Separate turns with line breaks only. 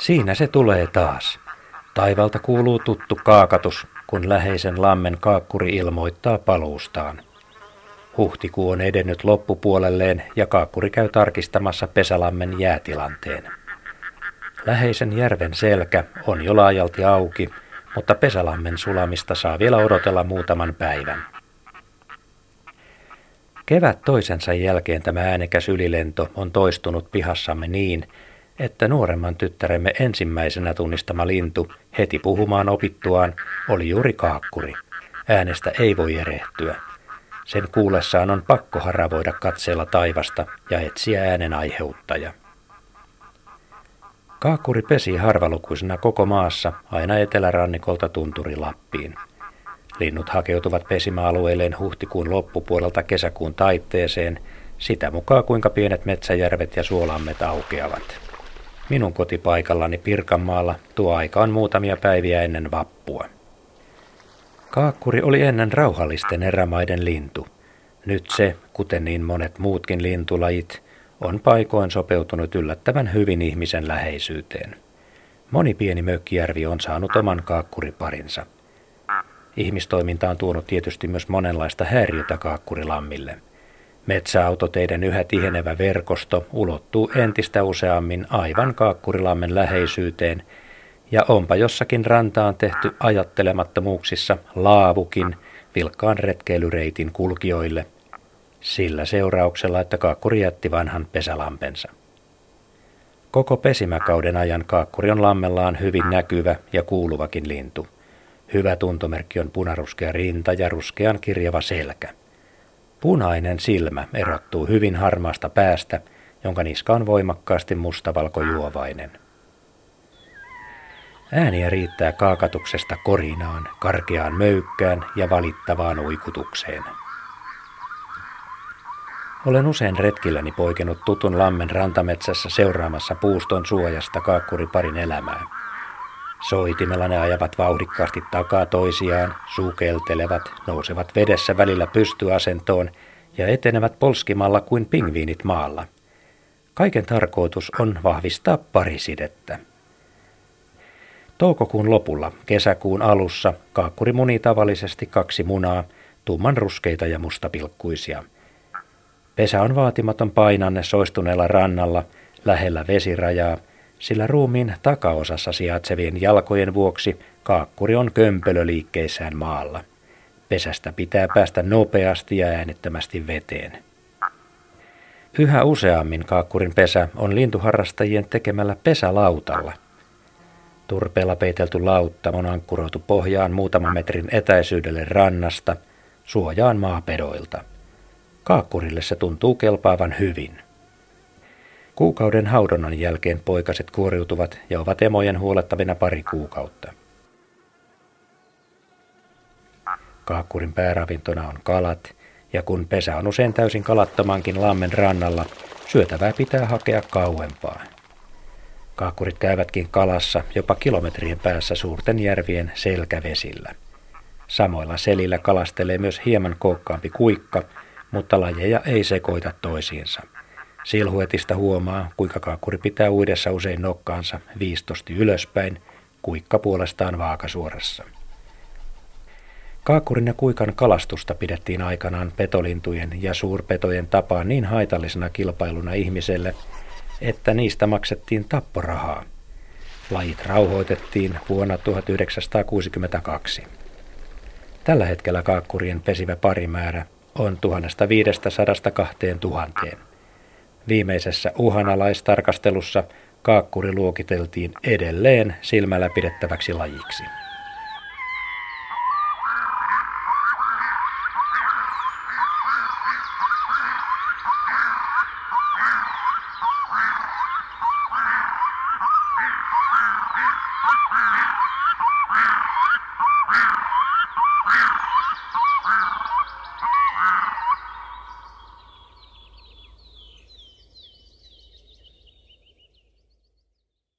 Siinä se tulee taas. Taivalta kuuluu tuttu kaakatus, kun läheisen lammen kaakkuri ilmoittaa paluustaan. Huhtikuu on edennyt loppupuolelleen ja kaakkuri käy tarkistamassa pesälammen jäätilanteen. Läheisen järven selkä on jo laajalti auki, mutta pesälammen sulamista saa vielä odotella muutaman päivän. Kevät toisensa jälkeen tämä äänekäs ylilento on toistunut pihassamme niin, että nuoremman tyttäremme ensimmäisenä tunnistama lintu heti puhumaan opittuaan oli juuri kaakkuri. Äänestä ei voi erehtyä. Sen kuullessaan on pakko haravoida katseella taivasta ja etsiä äänen aiheuttaja. Kaakkuri pesi harvalukuisena koko maassa aina etelärannikolta tunturi Lappiin. Linnut hakeutuvat pesimäalueilleen huhtikuun loppupuolelta kesäkuun taitteeseen, sitä mukaan kuinka pienet metsäjärvet ja suolammet aukeavat. Minun kotipaikallani Pirkanmaalla tuo aika on muutamia päiviä ennen vappua. Kaakkuri oli ennen rauhallisten erämaiden lintu. Nyt se, kuten niin monet muutkin lintulajit, on paikoin sopeutunut yllättävän hyvin ihmisen läheisyyteen. Moni pieni mökkijärvi on saanut oman kaakkuriparinsa. Ihmistoiminta on tuonut tietysti myös monenlaista häiriötä kaakkurilammille. Metsäautoteiden yhä tihenevä verkosto ulottuu entistä useammin aivan kaakkurilammen läheisyyteen, ja onpa jossakin rantaan tehty ajattelemattomuuksissa laavukin vilkkaan retkeilyreitin kulkijoille – sillä seurauksella, että kaakkuri jätti vanhan pesälampensa. Koko pesimäkauden ajan kaakkuri on lammellaan hyvin näkyvä ja kuuluvakin lintu. Hyvä tuntomerkki on punaruskea rinta ja ruskean kirjava selkä. Punainen silmä erottuu hyvin harmaasta päästä, jonka niska on voimakkaasti mustavalkojuovainen. Ääniä riittää kaakatuksesta korinaan, karkeaan möykkään ja valittavaan uikutukseen. Olen usein retkilläni poikenut tutun lammen rantametsässä seuraamassa puuston suojasta kaakkuriparin elämää. Soitimella ne ajavat vauhdikkaasti takaa toisiaan, sukeltelevat, nousevat vedessä välillä pystyasentoon ja etenevät polskimalla kuin pingviinit maalla. Kaiken tarkoitus on vahvistaa parisidettä. Toukokuun lopulla, kesäkuun alussa, kaakkuri munii tavallisesti kaksi munaa, tumman ruskeita ja mustapilkkuisia – Pesä on vaatimaton painanne soistuneella rannalla lähellä vesirajaa, sillä ruumiin takaosassa sijaitsevien jalkojen vuoksi kaakkuri on kömpelöliikkeissään maalla. Pesästä pitää päästä nopeasti ja äänettömästi veteen. Yhä useammin kaakkurin pesä on lintuharrastajien tekemällä pesälautalla. Turpeella peitelty lautta on ankkuroitu pohjaan muutaman metrin etäisyydelle rannasta, suojaan maapedoilta. Kaakkurille se tuntuu kelpaavan hyvin. Kuukauden haudonnan jälkeen poikaset kuoriutuvat ja ovat emojen huolettavina pari kuukautta. Kaakkurin pääravintona on kalat, ja kun pesä on usein täysin kalattomankin lammen rannalla, syötävää pitää hakea kauempaa. Kaakkurit käyvätkin kalassa jopa kilometrien päässä suurten järvien selkävesillä. Samoilla selillä kalastelee myös hieman kookkaampi kuikka, mutta lajeja ei sekoita toisiinsa. Silhuetista huomaa, kuinka kaakkuri pitää uidessa usein nokkaansa viistosti ylöspäin, kuikka puolestaan vaakasuorassa. Kaakkurin ja kuikan kalastusta pidettiin aikanaan petolintujen ja suurpetojen tapaan niin haitallisena kilpailuna ihmiselle, että niistä maksettiin tapporahaa. Lajit rauhoitettiin vuonna 1962. Tällä hetkellä kaakkurien pesivä parimäärä on 1500-2000. Viimeisessä uhanalaistarkastelussa kaakkuri luokiteltiin edelleen silmällä pidettäväksi lajiksi.